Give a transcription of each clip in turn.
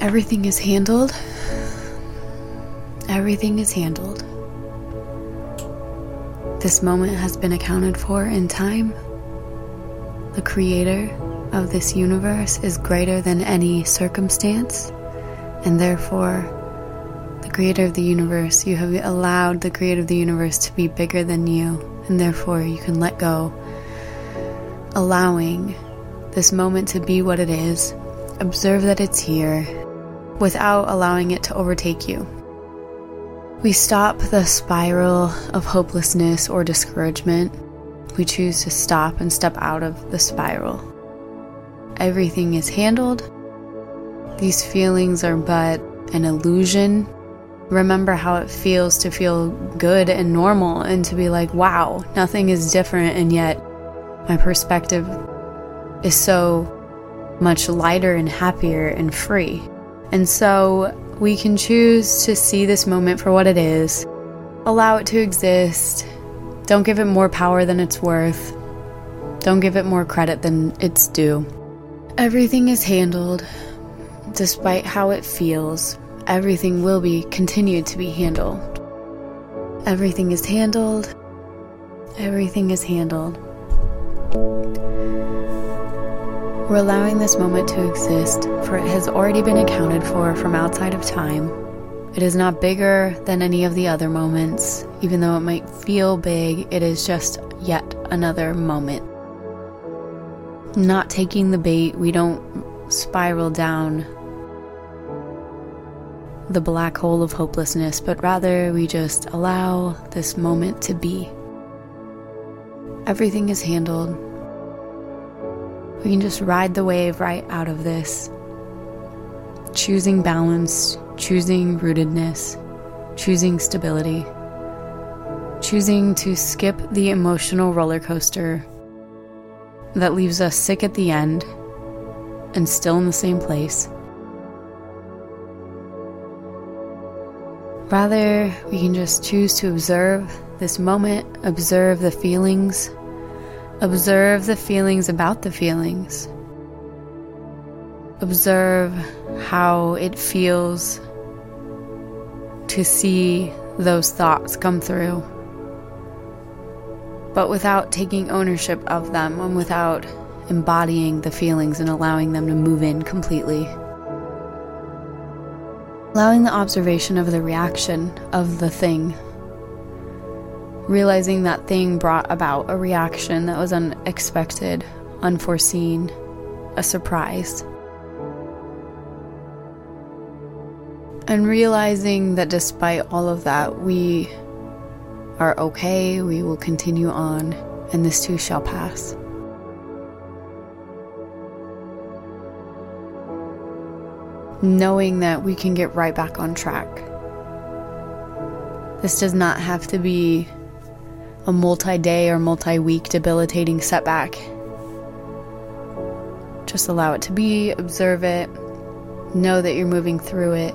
Everything is handled. Everything is handled. This moment has been accounted for in time. The creator of this universe is greater than any circumstance, and therefore, the creator of the universe, you have allowed the creator of the universe to be bigger than you, and therefore you can let go, allowing this moment to be what it is, observe that it's here, without allowing it to overtake you. We stop the spiral of hopelessness or discouragement. We choose to stop and step out of the spiral. Everything is handled. These feelings are but an illusion. Remember how it feels to feel good and normal and to be like, wow, nothing is different, and yet my perspective is so much lighter and happier and free. And so we can choose to see this moment for what it is, allow it to exist, don't give it more power than it's worth, don't give it more credit than it's due. Everything is handled, despite how it feels. Everything will be continued to be handled. Everything is handled. Everything is handled. We're allowing this moment to exist, for it has already been accounted for from outside of time. It is not bigger than any of the other moments. Even though it might feel big, it is just yet another moment. Not taking the bait, we don't spiral down the black hole of hopelessness, but rather we just allow this moment to be. Everything is handled, we can just ride the wave right out of this. Choosing balance, choosing rootedness, choosing stability, choosing to skip the emotional roller coaster that leaves us sick at the end and still in the same place. Rather, we can just choose to observe this moment, observe the feelings, Observe the feelings about the feelings. Observe how it feels to see those thoughts come through, but without taking ownership of them and without embodying the feelings and allowing them to move in completely. Allowing the observation of the reaction of the thing realizing that thing brought about a reaction that was unexpected, unforeseen, a surprise. And realizing that despite all of that, we are okay, we will continue on, and this too shall pass. Knowing that we can get right back on track. This does not have to be a multi day or multi week debilitating setback. Just allow it to be, observe it, know that you're moving through it,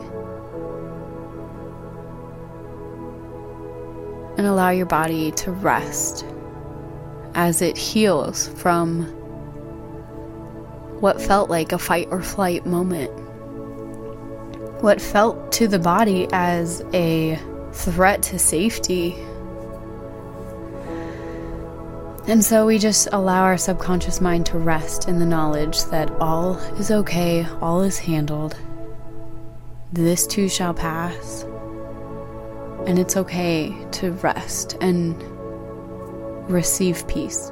and allow your body to rest as it heals from what felt like a fight or flight moment. What felt to the body as a threat to safety and so we just allow our subconscious mind to rest in the knowledge that all is okay, all is handled. This too shall pass. And it's okay to rest and receive peace.